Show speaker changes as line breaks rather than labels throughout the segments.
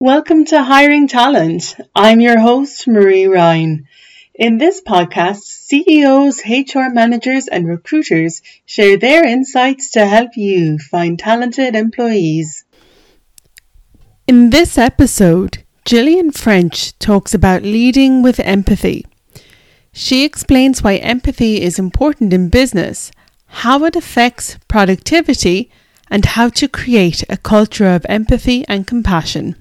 Welcome to Hiring Talent. I'm your host, Marie Ryan. In this podcast, CEOs, HR managers, and recruiters share their insights to help you find talented employees. In this episode, Gillian French talks about leading with empathy. She explains why empathy is important in business, how it affects productivity, and how to create a culture of empathy and compassion.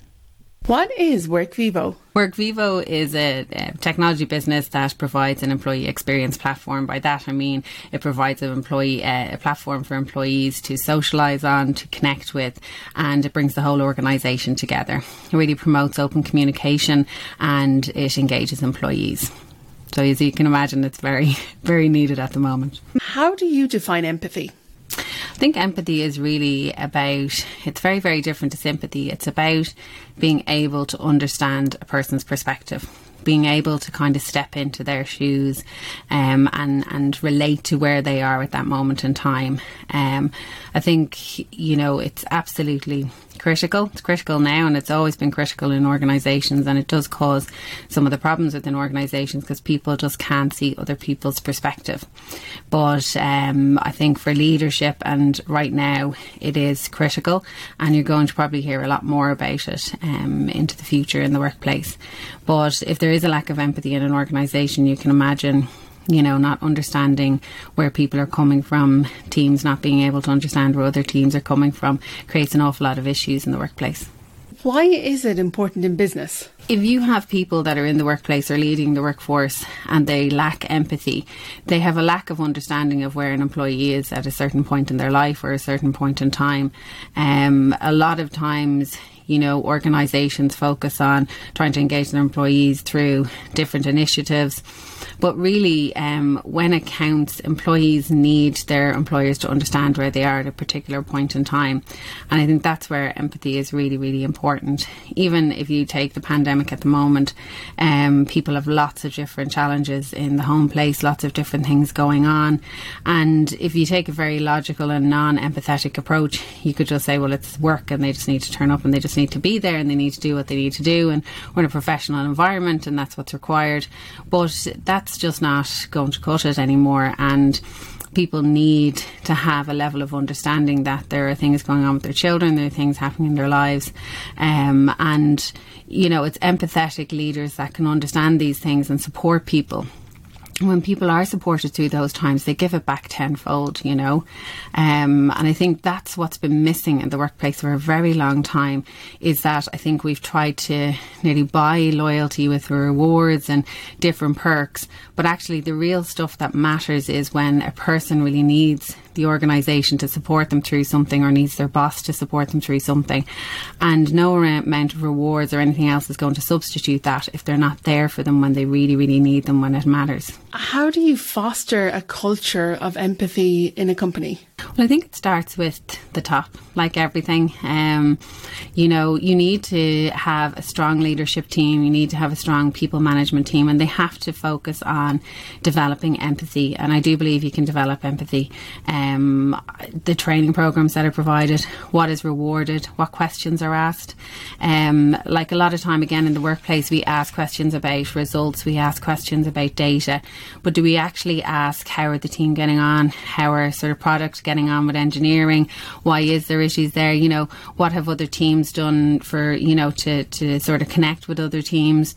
What is WorkVivo?
WorkVivo is a, a, technology business that provides an employee experience platform. By that, I mean it provides an employee uh, a platform for employees to socialise on, to connect with, and it brings the whole organisation together. It really promotes open communication and it engages employees. So, as you can imagine, it's very, very needed at the moment.
How do you define empathy?
I think empathy is really about, it's very, very different to sympathy. It's about being able to understand a person's perspective being able to kind of step into their shoes um, and and relate to where they are at that moment in time. Um, I think you know it's absolutely critical. It's critical now, and it's always been critical in organisations, and it does cause some of the problems within organisations because people just can't see other people's perspective. But um, I think for leadership, and right now, it is critical, and you're going to probably hear a lot more about it um, into the future in the workplace. But if there is a lack of empathy in an organisation, you can imagine you know, not understanding where people are coming from, teams not being able to understand where other teams are coming from, creates an awful lot of issues in the workplace.
Why is it important in business?
If you have people that are in the workplace or leading the workforce and they lack empathy, they have a lack of understanding of where an employee is at a certain point in their life or a certain point in time. Um, a lot of times, you know, organisations focus on trying to engage their employees through different initiatives but really, um, when it counts, employees need their employers to understand where they are at a particular point in time. And I think that's where empathy is really, really important. Even if you take the pandemic at the moment, um, people have lots of different challenges in the home place, lots of different things going on. And if you take a very logical and non empathetic approach, you could just say, well, it's work and they just need to turn up and they just need to be there and they need to do what they need to do. And we're in a professional environment and that's what's required. But that that's just not going to cut it anymore. And people need to have a level of understanding that there are things going on with their children, there are things happening in their lives. Um, and, you know, it's empathetic leaders that can understand these things and support people when people are supported through those times, they give it back tenfold, you know. Um, and I think that's what's been missing in the workplace for a very long time is that I think we've tried to nearly buy loyalty with rewards and different perks. But actually, the real stuff that matters is when a person really needs the organisation to support them through something or needs their boss to support them through something. And no amount of rewards or anything else is going to substitute that if they're not there for them when they really, really need them when it matters.
How do you foster a culture of empathy in a company?
Well, I think it starts with the top, like everything. Um, you know, you need to have a strong leadership team, you need to have a strong people management team, and they have to focus on developing empathy. And I do believe you can develop empathy. Um, the training programs that are provided, what is rewarded, what questions are asked. Um, like a lot of time, again, in the workplace, we ask questions about results, we ask questions about data, but do we actually ask how are the team getting on? How are sort of product getting on with engineering? Why is there issues there? You know, what have other teams done for, you know, to, to sort of connect with other teams?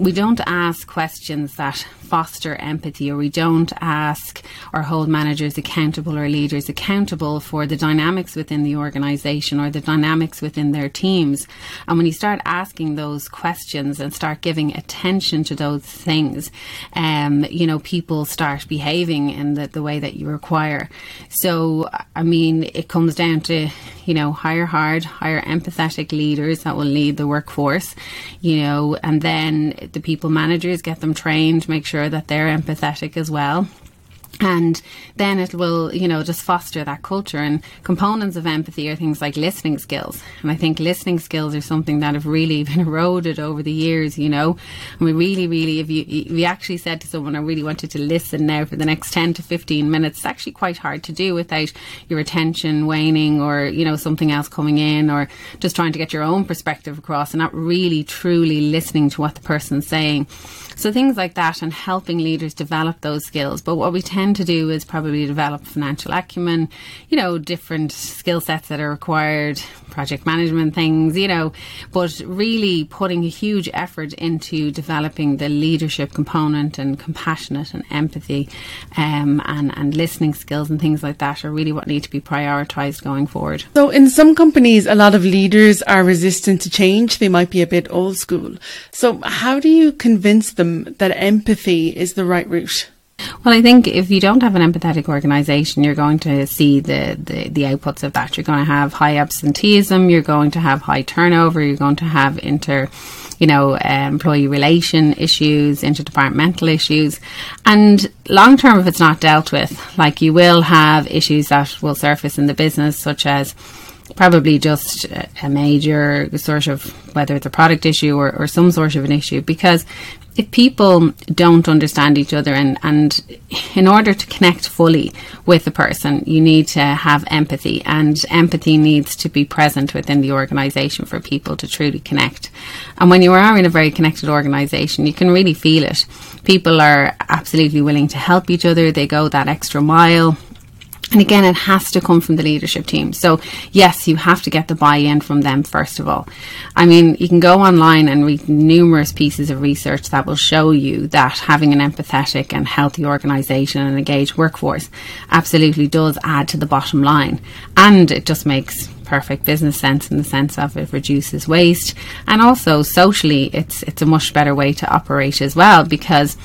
We don't ask questions that foster empathy or we don't ask or hold managers accountable or leaders accountable for the dynamics within the organisation or the dynamics within their teams. And when you start asking those questions and start giving attention to those things, um, you know, people start behaving in the, the way that you require. So, I mean, it comes down to, you know, hire hard, hire empathetic leaders that will lead the workforce, you know, and then the people managers get them trained, make sure that they're empathetic as well and then it will you know just foster that culture. And components of empathy are things like listening skills. And i think listening skills are something that have really been eroded over the years you know. And we really really if you actually said to someone i really wanted to listen now for the next 10 to 15 minutes it's actually quite hard to do without your attention waning or you know something else coming in or just trying to get your own perspective across and not really truly listening to what the person's saying. So things like that and helping leaders develop those skills. But what we tend to do is probably develop financial acumen, you know, different skill sets that are required, project management things, you know, but really putting a huge effort into developing the leadership component and compassionate and empathy um, and, and listening skills and things like that are really what need to be prioritised going forward.
So in some companies, a lot of leaders are resistant to change. They might be a bit old school. So how do you convince them that empathy is the right route?
Well, I think if you don't have an empathetic organisation, you're going to see the, the, the, outputs of that. You're going to have high absenteeism, you're going to have high turnover, you're going to have inter, you know, uh, employee relation issues, interdepartmental issues. And long term, if it's not dealt with, like you will have issues that will surface in the business, such as probably just a major sort of whether it's a product issue or, or some sort of an issue because if people don't understand each other and, and in order to connect fully with a person, you need to have empathy and empathy needs to be present within the organization for people to truly connect. And when you are in a very connected organization, you can really feel it. People are absolutely willing to help each other. They go that extra mile. And again, it has to come from the leadership team. So, yes, you have to get the buy in from them first of all. I mean, you can go online and read numerous pieces of research that will show you that having an empathetic and healthy organisation and engaged workforce absolutely does add to the bottom line. And it just makes perfect business sense in the sense of it reduces waste. And also, socially, it's, it's a much better way to operate as well because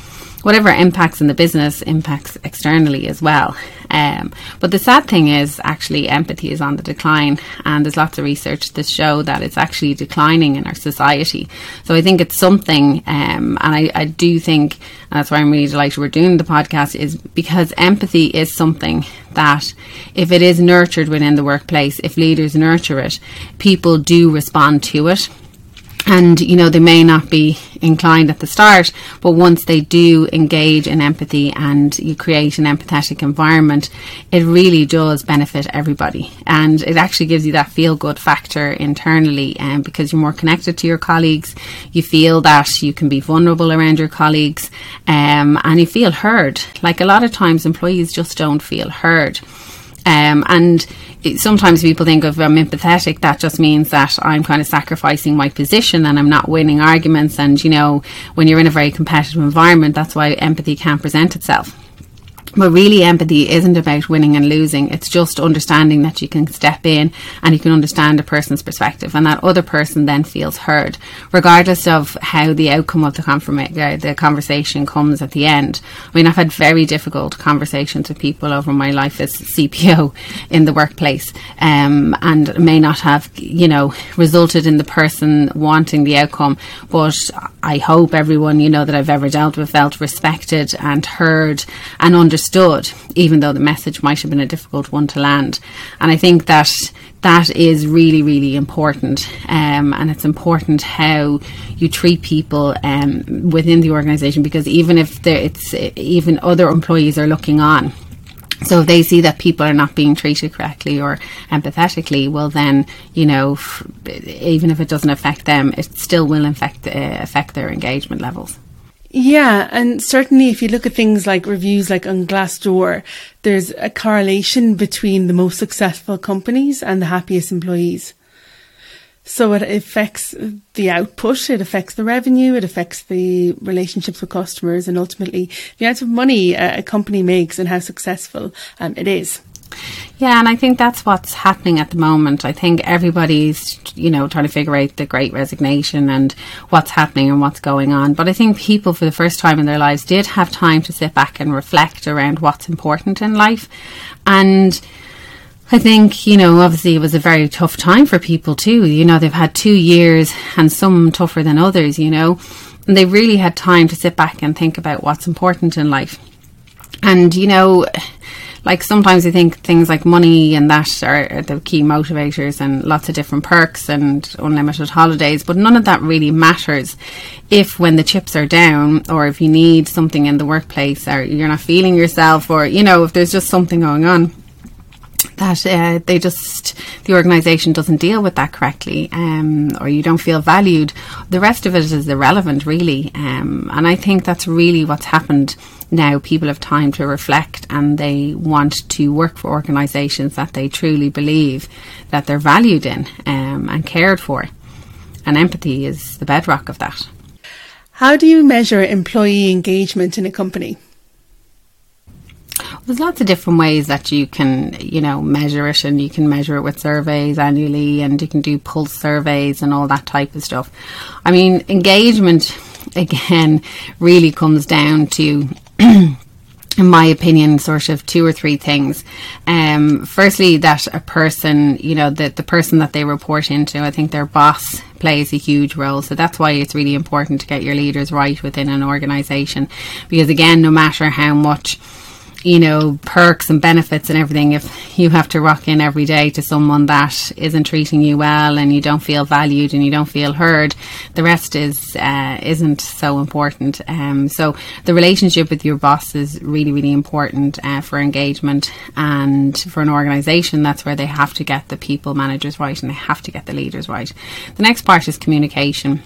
whatever impacts in the business impacts externally as well. Um, but the sad thing is, actually, empathy is on the decline, and there's lots of research to show that it's actually declining in our society. So I think it's something, um, and I, I do think, that's why I'm really delighted we're doing the podcast, is because empathy is something that, if it is nurtured within the workplace, if leaders nurture it, people do respond to it and you know they may not be inclined at the start but once they do engage in empathy and you create an empathetic environment it really does benefit everybody. And it actually gives you that feel good factor internally um, because you're more connected to your colleagues. You feel that you can be vulnerable around your colleagues um, and you feel heard. Like a lot of times employees just don't feel heard um, and sometimes people think of I'm empathetic, that just means that I'm kind of sacrificing my position and I'm not winning arguments. And, you know, when you're in a very competitive environment, that's why empathy can't present itself. But really, empathy isn't about winning and losing. It's just understanding that you can step in and you can understand a person's perspective, and that other person then feels heard, regardless of how the outcome of the, uh, the conversation comes at the end. I mean, I've had very difficult conversations with people over my life as CPO in the workplace, um, and may not have, you know, resulted in the person wanting the outcome. But I hope everyone, you know, that I've ever dealt with felt respected and heard and understood even though the message might have been a difficult one to land. And I think that that is really, really important. Um, and it's important how you treat people um, within the organisation because even if it's even other employees are looking on. So if they see that people are not being treated correctly or empathetically, well then, you know, f- even if it doesn't affect them, it still will affect, uh, affect their engagement levels.
Yeah, and certainly if you look at things like reviews like on Glassdoor, there's a correlation between the most successful companies and the happiest employees. So it affects the output, it affects the revenue, it affects the relationships with customers, and ultimately the amount of money a, company makes and how successful um, it is.
Yeah, and I think that's what's happening at the moment. I think everybody's, you know, trying to figure out the great resignation and what's happening and what's going on. But I think people, for the first time in their lives, did have time to sit back and reflect around what's important in life. And I think, you know, obviously it was a very tough time for people too. You know, they've had two years and some tougher than others, you know, and they really had time to sit back and think about what's important in life. And, you know, like sometimes I think things like money and that are the key motivators and lots of different perks and unlimited holidays, but none of that really matters if when the chips are down or if you need something in the workplace or you're not feeling yourself or, you know, if there's just something going on that uh, they just the organisation doesn't deal with that correctly, um, or you don't feel valued. The rest of it is irrelevant, really. Um, and I think that's really what's happened now. People have time to reflect, and they want to work for organisations that they truly believe that they're valued in um, and cared for. And empathy is the bedrock of that.
How do you measure employee engagement in a company?
There's lots of different ways that you can, you know, measure it, and you can measure it with surveys annually, and you can do pulse surveys and all that type of stuff. I mean, engagement again really comes down to. in my opinion, sort of two or three things. Um, firstly, that a person, you know, the, the person that they report into, I think their boss plays a huge role. So that's why it's really important to get your leaders right within an organisation. Because again, no matter how much you know, perks and benefits and everything if you have to rock in every day to someone that isn't treating you well and you don't feel valued and you don't feel heard, the rest is uh, isn't so important. Um, so the relationship with your boss is really, really important uh, for engagement and for an organisation. That's where they have to get the people managers right and they have to get the leaders right. The next part is communication.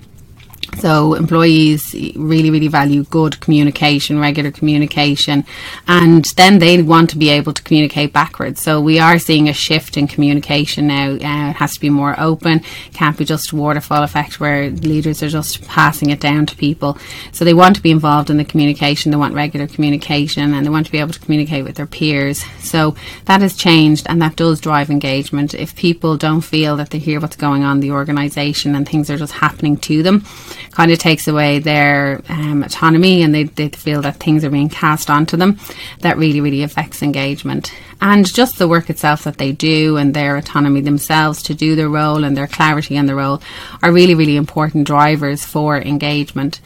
So employees really, really value good communication, regular communication, and then they want to be able to communicate backwards. So we are seeing a shift in communication now. Uh, it has to be more open. Can't be just waterfall effect where leaders are just passing it down to people. So they want to be involved in the communication. They want regular communication, and they want to be able to communicate with their peers. So that has changed, and that does drive engagement. If people don't feel that they hear what's going on in the organisation and things are just happening to them kind of takes away their um, autonomy and they, they feel that things are being cast onto them. That really, really affects engagement. And just the work itself that they do and their autonomy themselves to do their role and their clarity in the role are really, really important drivers for engagement.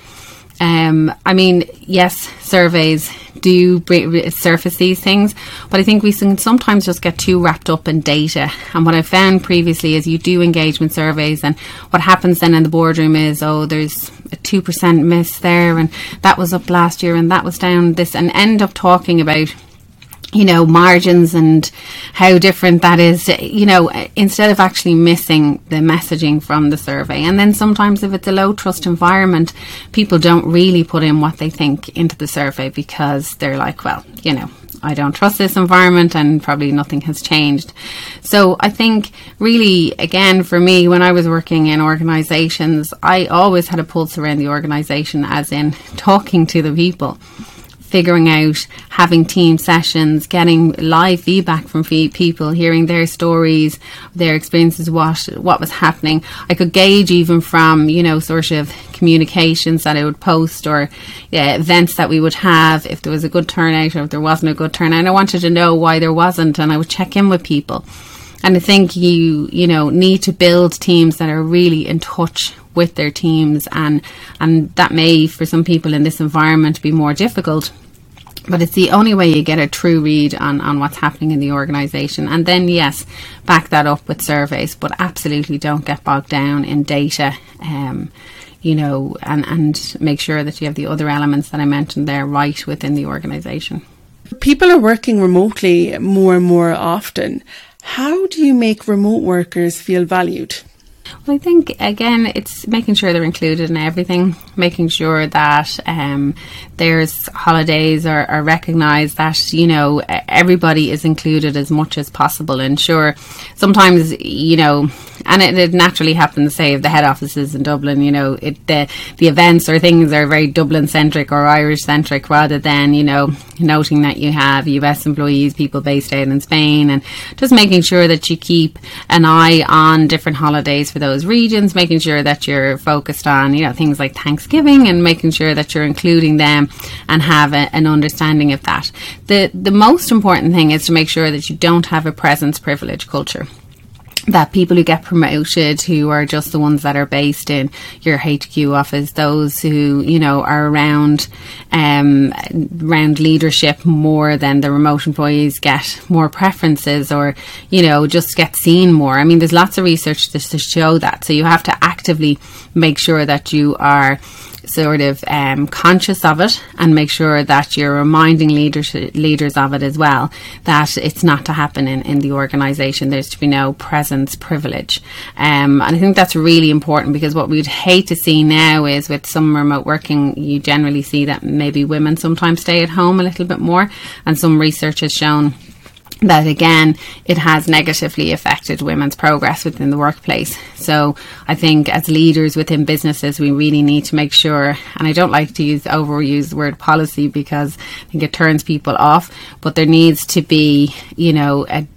Um, I mean, yes, surveys do surface these things, but I think we can sometimes just get too wrapped up in data. And what I found previously is you do engagement surveys, and what happens then in the boardroom is, oh, there's a 2% miss there, and that was up last year, and that was down this, and end up talking about you know, margins and how different that is, you know, instead of actually missing the messaging from the survey. And then sometimes if it's a low trust environment, people don't really put in what they think into the survey because they're like, well, you know, I don't trust this environment and probably nothing has changed. So I think really, again, for me, when I was working in organizations, I always had a pulse around the organization as in talking to the people figuring out, having team sessions, getting live feedback from people, hearing their stories, their experiences, what what was happening. I could gauge even from you know sort of communications that I would post or yeah, events that we would have if there was a good turnout or if there wasn't a good turnout. I wanted to know why there wasn't, and I would check in with people. And I think you you know need to build teams that are really in touch with their teams and and that may for some people in this environment be more difficult but it's the only way you get a true read on, on what's happening in the organisation. And then, yes, back that up with surveys, but absolutely don't get bogged down in data, um, you know, and, and make sure that you have the other elements that I mentioned there right within the organisation.
People are working remotely more and more often. How do you make remote workers feel valued?
Well, I think again, it's making sure they're included in everything, making sure that um, there's holidays are, are recognised, that you know everybody is included as much as possible. And sure, sometimes you know, and it, it naturally happens. Say if the head offices in Dublin, you know, it the the events or things are very Dublin centric or Irish centric, rather than you know noting that you have US employees, people based out in Spain, and just making sure that you keep an eye on different holidays for those regions, making sure that you're focused on, you know, things like Thanksgiving and making sure that you're including them and have a, an understanding of that. The the most important thing is to make sure that you don't have a presence privilege culture that people who get promoted who are just the ones that are based in your HQ office, those who, you know, are around um, around leadership more than the remote employees get more preferences or, you know, just get seen more. I mean, there's lots of research to, to show that. So you have to actively make sure that you are sort of um, conscious of it and make sure that you're reminding leaders leaders of it as well that it's not to happen in, in the organisation. There's to be no presence privilege, um, and I think that's really important because what we'd hate to see now is with some remote working, you generally see that maybe women sometimes stay at home a little bit more, and some research has shown that again it has negatively affected women's progress within the workplace. So i think as leaders within businesses we really need to make sure and i don't like to use overuse the word policy because i think it turns people off but there needs to be you know a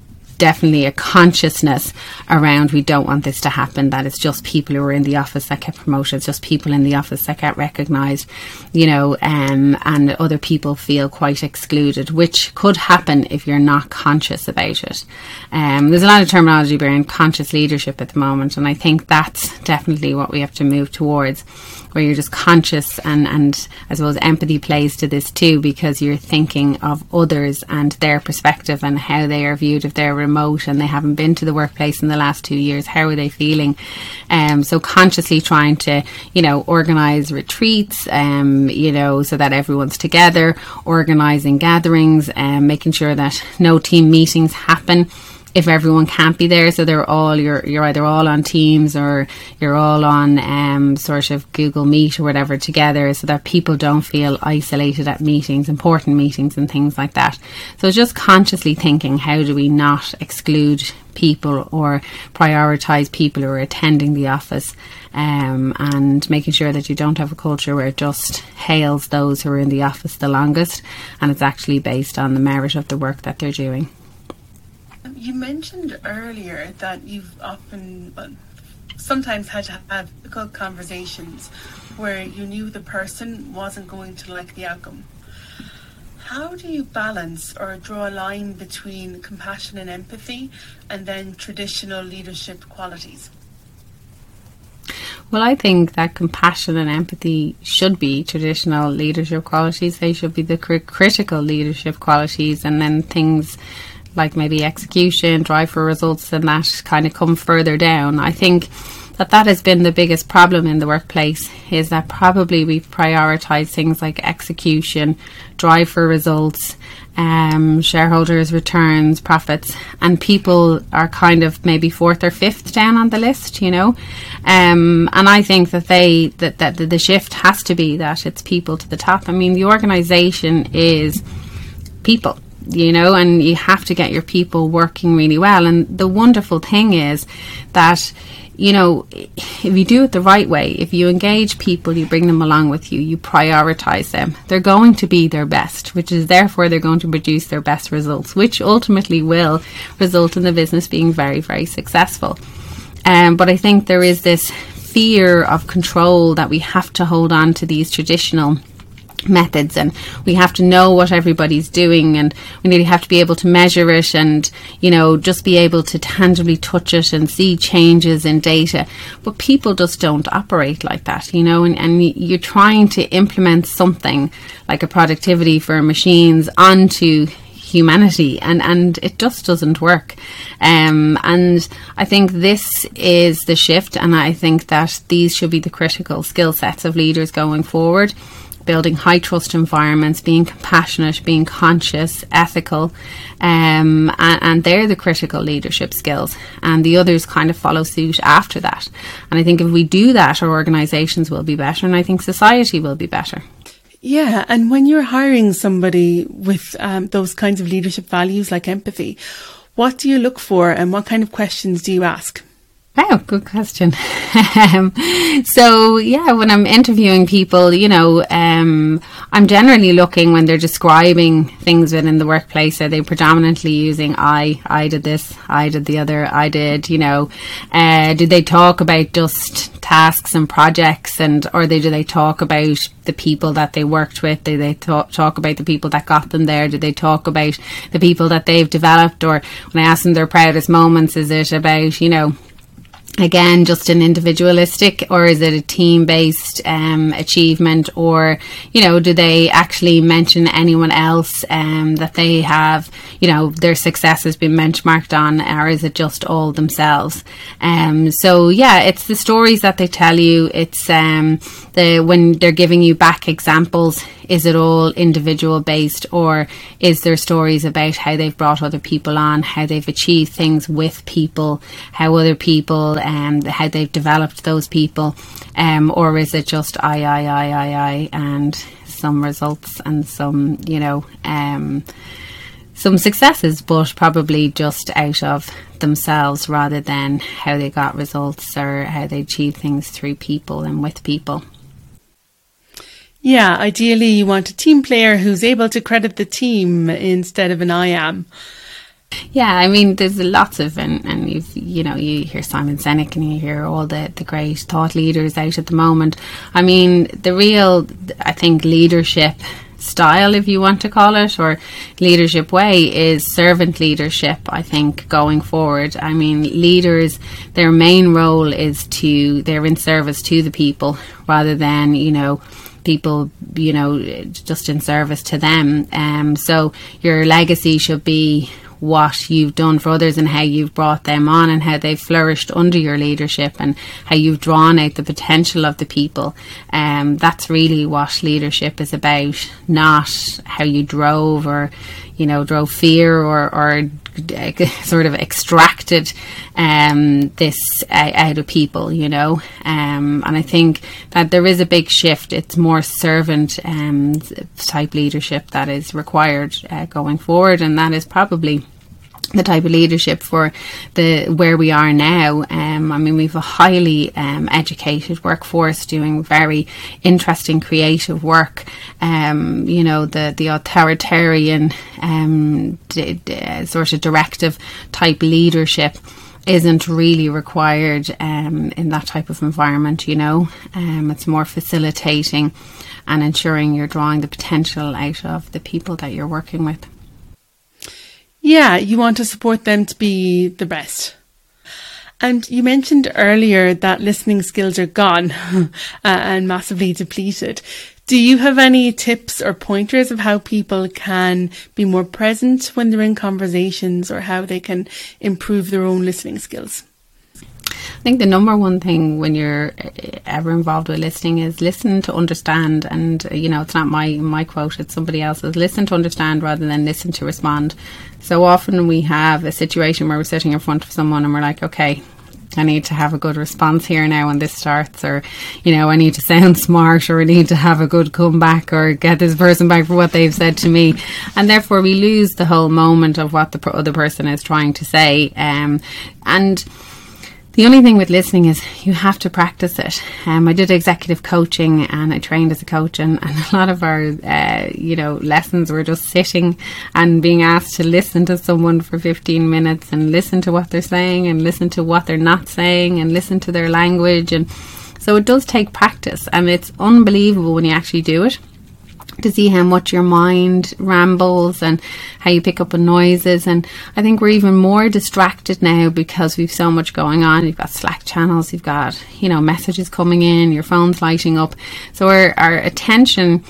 definitely a consciousness around we don't want this to happen, that it's just people who are in the office that get promoted, it's just people in the office that get recognised, you know, um, and other people feel quite excluded, which could happen if you're not conscious about it. Um, there's a lot of terminology around conscious leadership at the moment, and I think that's definitely what we have to move towards where you're just conscious and, and I suppose empathy plays to this too because you're thinking of others and their perspective and how they are viewed if they're remote and they haven't been to the workplace in the last two years. How are they feeling? Um, so consciously trying to, you know, organise retreats, um, you know, so that everyone's together, organising gatherings, um, making sure that no team meetings happen if everyone can't be there, so they're all you're you're either all on Teams or you're all on um, sort of Google Meet or whatever together, so that people don't feel isolated at meetings, important meetings, and things like that. So just consciously thinking, how do we not exclude people or prioritize people who are attending the office, um, and making sure that you don't have a culture where it just hails those who are in the office the longest, and it's actually based on the merit of the work that they're doing.
Um, you mentioned earlier that you've often, well, sometimes had to have difficult conversations where you knew the person wasn't going to like the outcome. How do you balance or draw a line between compassion and empathy and then traditional leadership qualities?
Well, I think that compassion and empathy should be traditional leadership qualities. They should be the cr- critical leadership qualities, and then things like maybe execution, drive for results, and that kind of come further down. I think that that has been the biggest problem in the workplace is that probably we've prioritized things like execution, drive for results, um, shareholders' returns, profits, and people are kind of maybe fourth or fifth down on the list, you know. Um, and I think that they that, that the shift has to be that it's people to the top. I mean, the organisation is people you know, and you have to get your people working really well. And the wonderful thing is that, you know, if you do it the right way, if you engage people, you bring them along with you, you prioritize them, they're going to be their best, which is therefore they're going to produce their best results, which ultimately will result in the business being very, very successful. Um, but I think there is this fear of control that we have to hold on to these traditional methods and we have to know what everybody's doing and we really have to be able to measure it and you know just be able to tangibly touch it and see changes in data. But people just don't operate like that you know and, and you're trying to implement something like a productivity for machines onto humanity and and it just doesn't work. Um, and I think this is the shift and I think that these should be the critical skill sets of leaders going forward building high trust environments, being compassionate, being conscious, ethical, um, and, and, they're the critical leadership skills. And the others kind of follow suit after that. And I think if we do that, our organisations will be better, and I think society will be better. Yeah, and when you're hiring somebody with um, those kinds of leadership values like empathy, what do you look for and what kind of questions do you ask? Oh, good question. um, so, yeah, when I'm interviewing people, you know, um, I'm generally looking when they're describing things within the workplace. Are they predominantly using I? I did this. I did the other. I did. You know, uh, do they talk about just tasks and projects, and or they do they talk about the people that they worked with? Do they talk, talk about the people that got them there? Do they talk about the people that they've developed? Or when I ask them their proudest moments, is it about you know? Again just an individualistic or is it a team based um, achievement? Or you know do they actually mention anyone else um, that they have you know their success has been benchmarked on or is it just all themselves? Um, so yeah it's the stories that they tell you. It's um, the when they're giving you back examples is it all individual based or is there stories about how they've brought other people on how they've achieved things with people how other people um, how they've developed those people um, or is it just I I I I I and some results and some you know um, some successes, but probably just out of themselves rather than how they got results or how they achieved things through people and with people.
Yeah, ideally you want a team player who's able to credit the team instead of an I am.
Yeah, I mean, there's lots of, and, and you've, you know, you hear Simon Sinek and you hear all the, the great thought leaders out at the moment. I mean, the real, I think, leadership style, if you want to call it, or leadership way is servant leadership, I think, going forward. I mean, leaders, their main role is to, they're in service to the people rather than, you know, people, you know, just in service to them. Um, so your legacy should be what you've done for others and how you've brought them on and how they've flourished under your leadership and how you've drawn out the potential of the people. Um, that's really what leadership is about, not how you drove or, you know, drove fear or, or sort of extracted um, this out of people, you know. Um, and I think that there is a big shift. It's more servant um, type leadership that is required uh, going forward, and that is probably the type of leadership for the where we are now. Um, I mean, we've a highly um, educated workforce doing very interesting, creative work. Um, you know, the the authoritarian um, d- d- sort of directive type leadership isn't really required um, in that type of environment. You know, um, it's more facilitating and ensuring you're drawing the potential out of the people that you're working with.
Yeah, you want to support them to be the best. And you mentioned earlier that listening skills are gone uh, and massively depleted. Do you have any tips or pointers of how people can be more present when they're in conversations or how they can improve their own listening skills?
I think the number one thing when you're uh, ever involved with listening is listen to understand. And uh, you know, it's not my my quote; it's somebody else's. Listen to understand rather than listen to respond. So often we have a situation where we're sitting in front of someone and we're like, okay, I need to have a good response here now when this starts, or you know, I need to sound smart, or I need to have a good comeback, or get this person back for what they've said to me, and therefore we lose the whole moment of what the other person is trying to say, um, and the only thing with listening is you have to practice it. Um, I did executive coaching and I trained as a coach, and, and a lot of our, uh, you know, lessons were just sitting and being asked to listen to someone for 15 minutes and listen to what they're saying and listen to what they're not saying and listen to their language. And so it does take practice, and it's unbelievable when you actually do it to see how much your mind rambles and how you pick up on noises. And I think we're even more distracted now because we've so much going on. You've got Slack channels, you've got, you know, messages coming in, your phone's lighting up. So our, our attention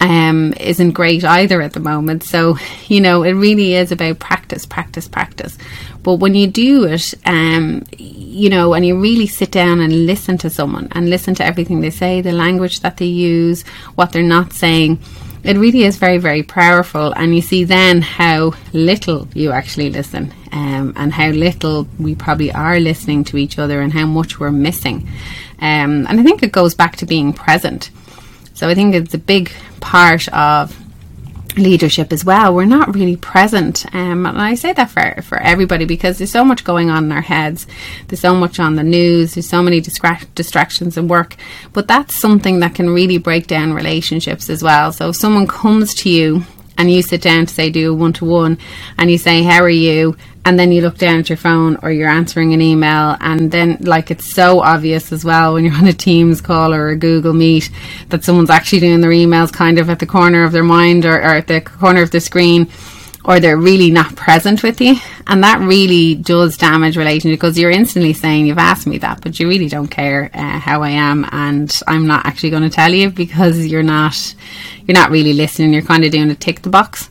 um, isn't great either at the moment. So, you know, it really is about practice, practice, practice. But when you do it, um, you know, and you really sit down and listen to someone and listen to everything they say, the language that they use, what they're not saying, it really is very, very powerful. And you see then how little you actually listen um, and how little we probably are listening to each other and how much we're missing. Um, and I think it goes back to being present. So I think it's a big part of leadership as well. We're not really present. Um, and I say that for, for everybody because there's so much going on in our heads. There's so much on the news. There's so many distra- distractions and work. But that's something that can really break down relationships as well. So if someone comes to you and you sit down to say do a one to one and you say how are you and then you look down at your phone or you're answering an email and then like it's so obvious as well when you're on a teams call or a google meet that someone's actually doing their emails kind of at the corner of their mind or, or at the corner of the screen or they're really not present with you. And that really does damage relations because you're instantly saying, You've asked me that, but you really don't care uh, how I am. And I'm not actually going to tell you because you're not, you're not really listening. You're kind of doing a tick the box.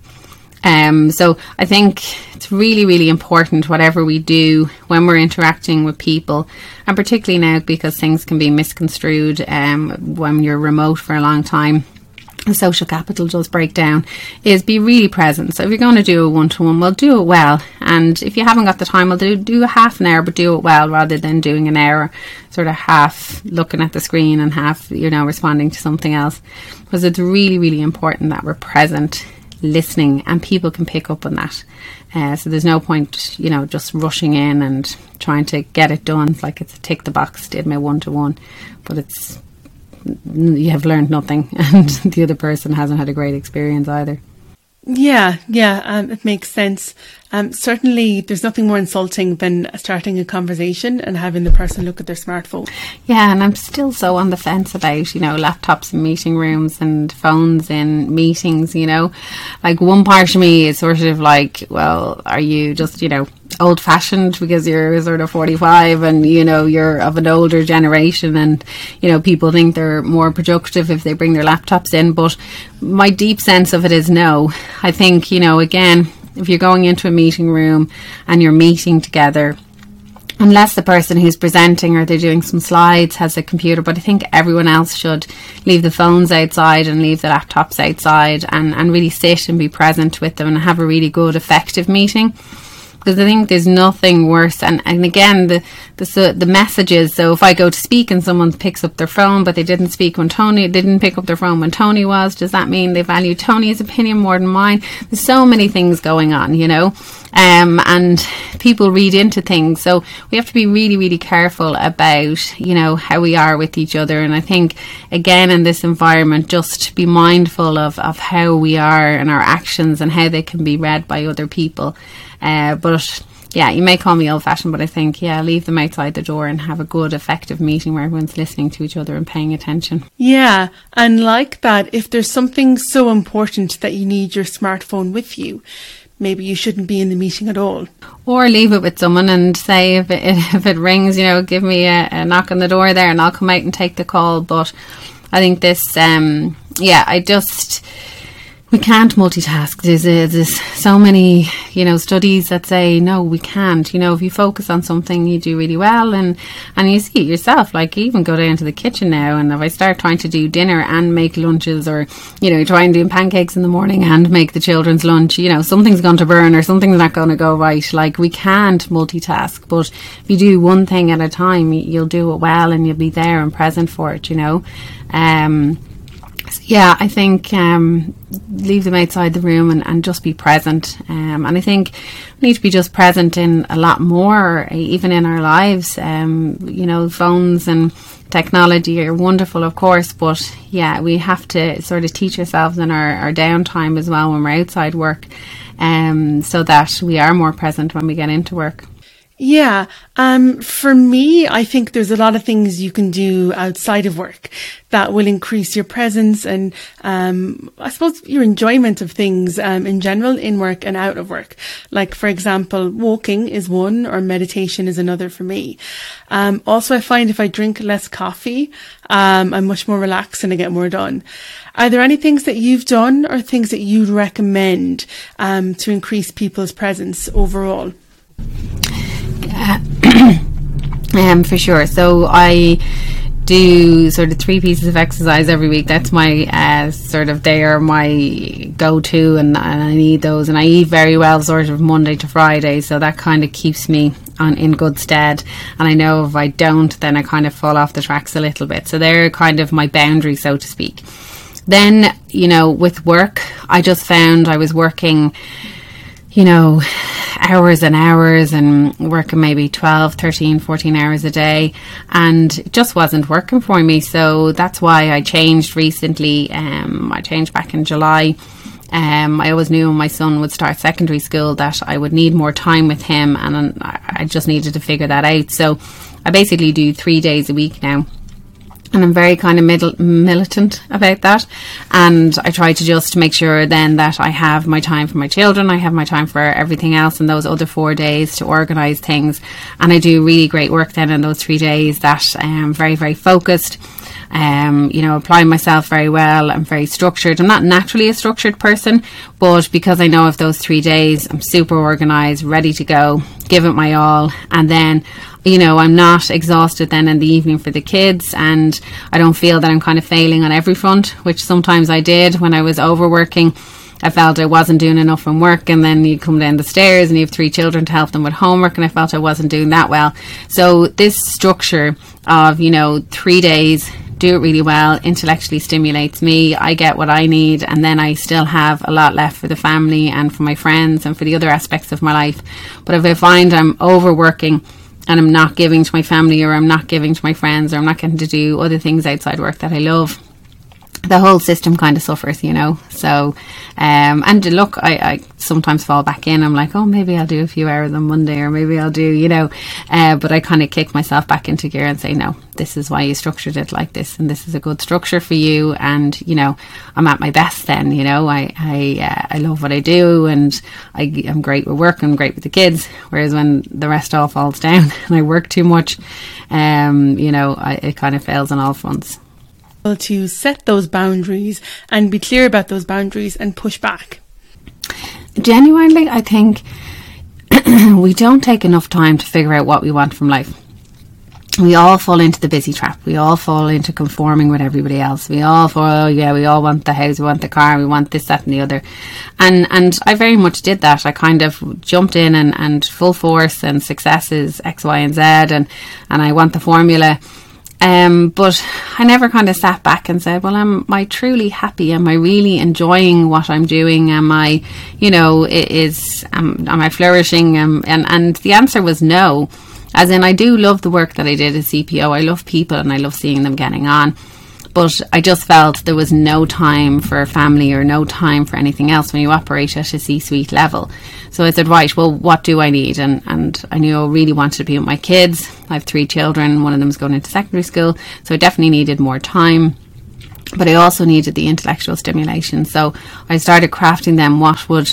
Um, so I think it's really, really important whatever we do when we're interacting with people, and particularly now because things can be misconstrued um, when you're remote for a long time social capital does break down is be really present. So if you're going to do a one to one, well, do it well. And if you haven't got the time, well, do do a half an hour, but do it well rather than doing an hour, sort of half looking at the screen and half you know responding to something else. Because it's really really important that we're present, listening, and people can pick up on that. Uh, so there's no point, you know, just rushing in and trying to get it done. It's like it's a tick the box, did my one to one, but it's you have learned nothing, and the other person hasn't had a great experience either.
Yeah, yeah, um, it makes sense. Um, certainly, there's nothing more insulting than starting a conversation and having the person look at their smartphone.
Yeah, and I'm still so on the fence about, you know, laptops in meeting rooms and phones in meetings, you know. Like, one part of me is sort of like, well, are you just, you know, old fashioned because you're sort of 45 and you know you're of an older generation and you know people think they're more productive if they bring their laptops in but my deep sense of it is no i think you know again if you're going into a meeting room and you're meeting together unless the person who's presenting or they're doing some slides has a computer but i think everyone else should leave the phones outside and leave the laptops outside and, and really sit and be present with them and have a really good effective meeting because I think there's nothing worse. And, and again, the the the messages. So if I go to speak and someone picks up their phone, but they didn't speak when Tony didn't pick up their phone when Tony was, does that mean they value Tony's opinion more than mine? There's so many things going on, you know, um, and people read into things. So we have to be really, really careful about you know how we are with each other. And I think again in this environment, just be mindful of of how we are and our actions and how they can be read by other people. Uh, but yeah, you may call me old fashioned, but I think, yeah, leave them outside the door and have a good, effective meeting where everyone's listening to each other and paying attention.
Yeah, and like that, if there's something so important that you need your smartphone with you, maybe you shouldn't be in the meeting at all.
Or leave it with someone and say if it, if it rings, you know, give me a, a knock on the door there and I'll come out and take the call. But I think this, um, yeah, I just we can't multitask. There's, a, there's so many, you know, studies that say no, we can't. You know, if you focus on something, you do really well, and and you see it yourself. Like even go down to the kitchen now, and if I start trying to do dinner and make lunches, or you know, try and do pancakes in the morning and make the children's lunch, you know, something's going to burn or something's not going to go right. Like we can't multitask, but if you do one thing at a time, you'll do it well, and you'll be there and present for it. You know. Um, yeah, I think um, leave them outside the room and, and just be present. Um, and I think we need to be just present in a lot more, even in our lives. Um, you know, phones and technology are wonderful, of course, but yeah, we have to sort of teach ourselves in our, our downtime as well when we're outside work um, so that we are more present when we get into work.
Yeah. Um, for me, I think there's a lot of things you can do outside of work that will increase your presence and, um, I suppose your enjoyment of things, um, in general in work and out of work. Like, for example, walking is one or meditation is another for me. Um, also, I find if I drink less coffee, um, I'm much more relaxed and I get more done. Are there any things that you've done or things that you'd recommend, um, to increase people's presence overall?
um, for sure. So I do sort of three pieces of exercise every week. That's my uh, sort of they are my go to, and, and, I need those. And I eat very well, sort of Monday to Friday, so that kind of keeps me on in good stead. And I know if I don't, then I kind of fall off the tracks a little bit. So they're kind of my boundary, so to speak. Then, you know, with work, I just found I was working, you know, hours and hours and working maybe 12, 13, 14 hours a day and it just wasn't working for me. So that's why I changed recently. Um, I changed back in July. Um, I always knew when my son would start secondary school that I would need more time with him and I just needed to figure that out. So I basically do three days a week now and I'm very kind of middle, militant about that. And I try to just make sure then that I have my time for my children, I have my time for everything else in those other four days to organise things. And I do really great work then in those three days that I am very, very focused. Um, you know, applying myself very well. I'm very structured. I'm not naturally a structured person, but because I know of those three days, I'm super organised, ready to go, give it my all, and then you know, I'm not exhausted then in the evening for the kids, and I don't feel that I'm kind of failing on every front, which sometimes I did when I was overworking. I felt I wasn't doing enough from work, and then you come down the stairs and you have three children to help them with homework, and I felt I wasn't doing that well. So, this structure of, you know, three days, do it really well, intellectually stimulates me. I get what I need, and then I still have a lot left for the family and for my friends and for the other aspects of my life. But if I find I'm overworking, and I'm not giving to my family or I'm not giving to my friends or I'm not getting to do other things outside work that I love, the whole system kind of suffers, you know. So, um, and look, I, I, sometimes fall back in. I'm like, oh, maybe I'll do a few hours on Monday, or maybe I'll do, you know. Uh, but I kind of kick myself back into gear and say, no, this is why you structured it like this, and this is a good structure for you. And you know, I'm at my best then. You know, I I uh, I love what I do, and I, I'm great with work. I'm great with the kids. Whereas when the rest all falls down and I work too much, um, you know, I, it kind of fails on all fronts
to set those boundaries and be clear about those boundaries and push back?
Genuinely, I think we don't take enough time to figure out what we want from life. We all fall into the busy trap. We all fall into conforming with everybody else. We all fall, oh yeah, we all want the house, we want the car, we want this, that, and the other. And and I very much did that. I kind of jumped in and, and full force and successes X, Y, and Z, and and I want the formula um, but I never kind of sat back and said, well, am I truly happy? Am I really enjoying what I'm doing? Am I, you know, is, am, am I flourishing? Um, and, and the answer was no. As in, I do love the work that I did as CPO. I love people and I love seeing them getting on. But I just felt there was no time for family or no time for anything else when you operate at a C suite level. So I said, right, well, what do I need? And, and I knew I really wanted to be with my kids. I have three children, one of them is going into secondary school. So I definitely needed more time but I also needed the intellectual stimulation. So I started crafting them what would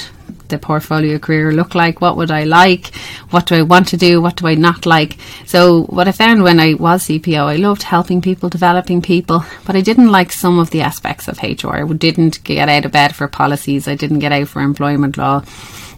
the portfolio career look like? What would I like? What do I want to do? What do I not like? So, what I found when I was CPO, I loved helping people, developing people, but I didn't like some of the aspects of HR. I didn't get out of bed for policies, I didn't get out for employment law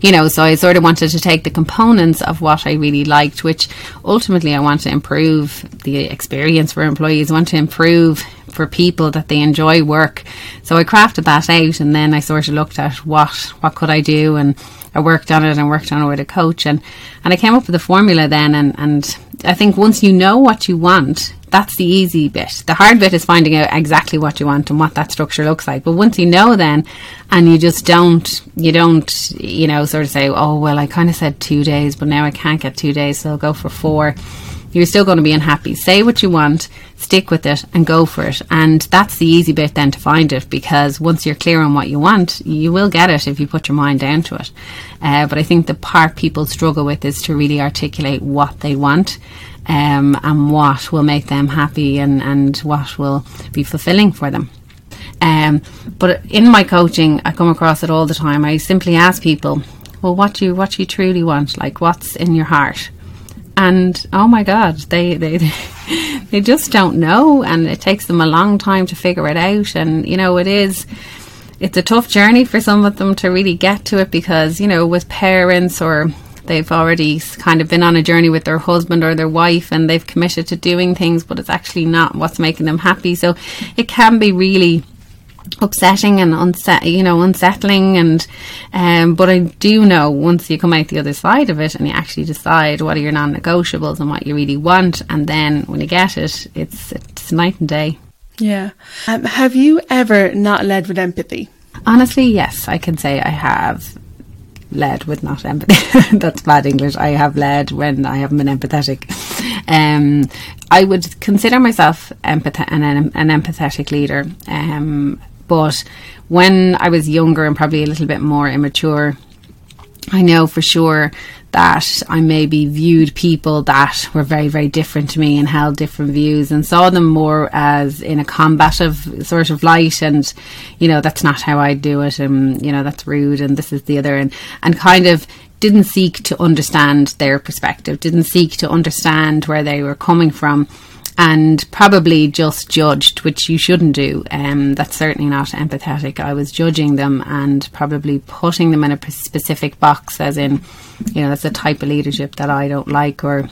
you know, so I sort of wanted to take the components of what I really liked, which ultimately I want to improve the experience for employees, I want to improve for people that they enjoy work. So I crafted that out and then I sort of looked at what what could I do and I worked on it and worked on it with a coach and, and I came up with a formula then and, and I think once you know what you want, that's the easy bit. The hard bit is finding out exactly what you want and what that structure looks like. But once you know then and you just don't you don't, you know, sort of say, Oh well I kinda said two days but now I can't get two days so I'll go for four you're still going to be unhappy. Say what you want, stick with it, and go for it. And that's the easy bit then to find it because once you're clear on what you want, you will get it if you put your mind down to it. Uh, but I think the part people struggle with is to really articulate what they want. Um, and what will make them happy and, and what will be fulfilling for them. Um, but in my coaching, I come across it all the time. I simply ask people, well, what do you, what do you truly want? Like, what's in your heart? And oh my god they they they just don't know. And it takes them a long time to figure it out. And you know it is it's a tough journey for some of them to really get to it because you know with parents or they've already kind of been on a journey with their husband or their wife and they've committed to doing things but it's actually not what's making them happy. So it can be really upsetting and unset, you know, unsettling. And um, but I do know once you come out the other side of it and you actually decide what are your non-negotiables and what you really want, and then when you get it, it's it's night and day.
Yeah. Um, have you ever not led with empathy?
Honestly, yes, I can say I have led with not empathy. That's bad English. I have led when I haven't been empathetic. Um, I would consider myself empath- an, an empathetic leader. Um, but when I was younger and probably a little bit more immature, I know for sure that I maybe viewed people that were very, very different to me and held different views and saw them more as in a combative sort of light. And, you know, that's not how I do it. And, you know, that's rude. And this is the other. And, and kind of didn't seek to understand their perspective, didn't seek to understand where they were coming from and probably just judged, which you shouldn't do. Um, that's certainly not empathetic. I was judging them and probably putting them in a specific box, as in, you know, that's a type of leadership that I don't like or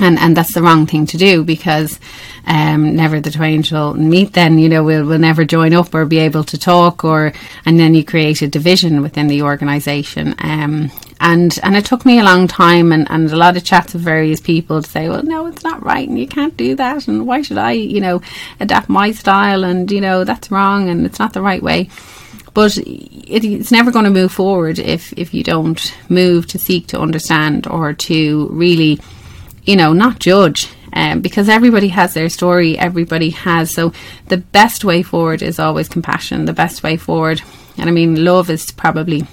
and and that's the wrong thing to do because um, never the twain shall meet. Then you know we'll we'll never join up or be able to talk, or and then you create a division within the organisation. Um, and and it took me a long time and, and a lot of chats with various people to say, well, no, it's not right, and you can't do that, and why should I, you know, adapt my style, and you know that's wrong, and it's not the right way but it, it's never going to move forward if if you don't move to seek to understand or to really you know, not judge. Um, because everybody has their story, everybody has. So the best way forward is always compassion. The best way forward, and I mean, love is probably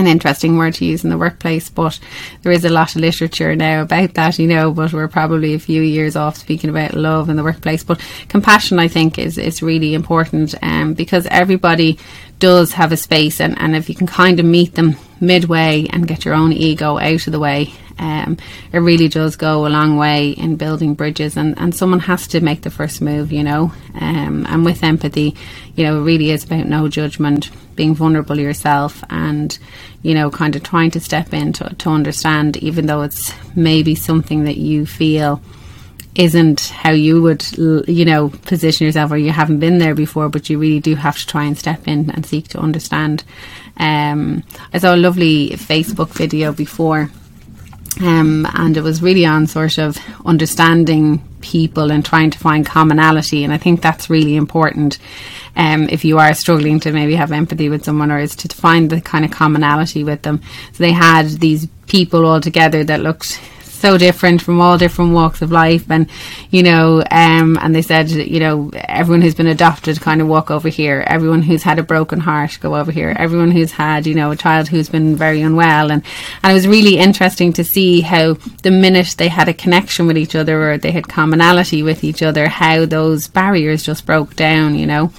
an interesting word to use in the workplace, but there is a lot of literature now about that, you know, but we're probably a few years off speaking about love in the workplace. But compassion, I think, is, is really important um, because everybody does have a space, and, and if you can kind of meet them midway and get your own ego out of the way, um, it really does go a long way in building bridges. And, and someone has to make the first move, you know. Um, and with empathy, you know, it really is about no judgment, being vulnerable yourself, and you know, kind of trying to step in to, to understand, even though it's maybe something that you feel isn't how you would, you know, position yourself or you haven't been there before, but you really do have to try and step in and seek to understand. Um, I saw a lovely Facebook video before, um, and it was really on sort of understanding people and trying to find commonality. And I think that's really important um, if you are struggling to maybe have empathy with someone or is to find the kind of commonality with them. So they had these people all together that looked so different from all different walks of life. And you know um, and they said you know everyone who's been adopted kind of walk over here. Everyone who's had a broken heart go over here. Everyone who's had you know a child who's been very unwell. And and it was really interesting to see how the minute they had a connection with each other or they had commonality with each other how those barriers just broke down you know.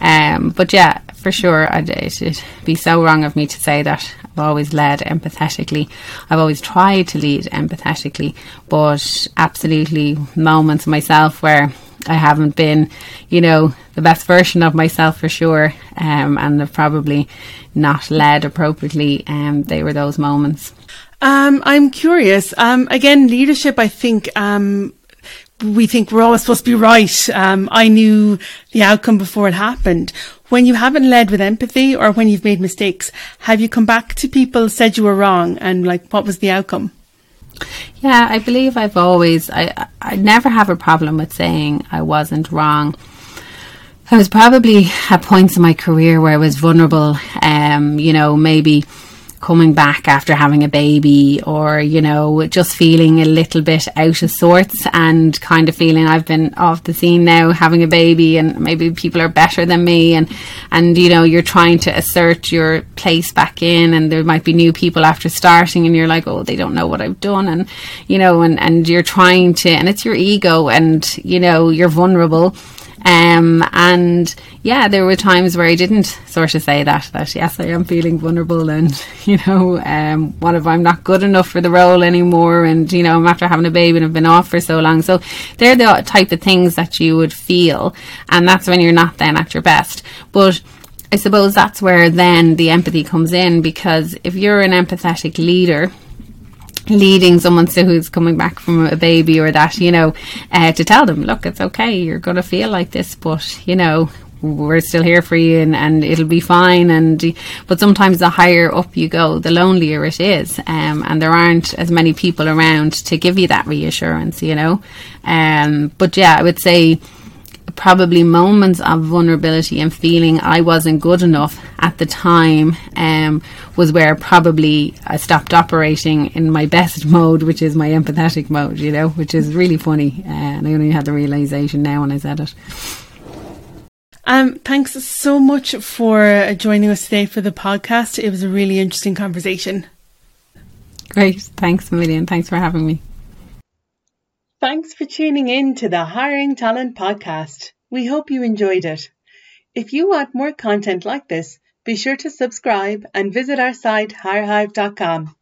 Um, but yeah for sure I'd, it'd be so wrong of me to say that I've always led empathetically. I've always tried to lead empathetically, but absolutely moments myself where I haven't been, you know, the best version of myself for sure, um, and have probably not led appropriately. Um, they were those moments.
Um, I'm curious. Um, again, leadership. I think um, we think we're always supposed to be right. Um, I knew the outcome before it happened. When you haven't led with empathy or when you've made mistakes, have you come back to people, said you were wrong, and like, what was the outcome?
Yeah, I believe I've always, I, I never have a problem with saying I wasn't wrong. I was probably at points in my career where I was vulnerable, um, you know, maybe coming back after having a baby or, you know, just feeling a little bit out of sorts and kind of feeling I've been off the scene now having a baby and maybe people are better than me and, and, you know, you're trying to assert your place back in and there might be new people after starting and you're like, oh, they don't know what I've done. And, you know, and, and you're trying to, and it's your ego and, you know, you're vulnerable um, and yeah, there were times where I didn't sort of say that, that yes, I am feeling vulnerable and, you know, um, what if I'm not good enough for the role anymore? And, you know, I'm after having a baby and I've been off for so long. So they're the type of things that you would feel. And that's when you're not then at your best. But I suppose that's where then the empathy comes in because if you're an empathetic leader, leading someone to who's coming back from a baby or that, you know, uh, to tell them, look, it's okay, you're going to feel like this, but, you know, we're still here for you and, and it'll be fine. And but sometimes the higher up you go the lonelier it is um, and there aren't as many people around to give you that reassurance you know? Um, but yeah I would say probably moments of vulnerability and feeling I wasn't good enough at the time um, was where probably I stopped operating in my best mode, which is my empathetic mode, you know, which is really funny. Uh, and I only had the realization now when I said it.
Um, thanks so much for joining us today for the podcast. It was a really interesting conversation.
Great. Thanks a million. Thanks for having me.
Thanks for tuning in to the Hiring Talent podcast. We hope you enjoyed it. If you want more content like this, be sure to subscribe and visit our site hirehive.com.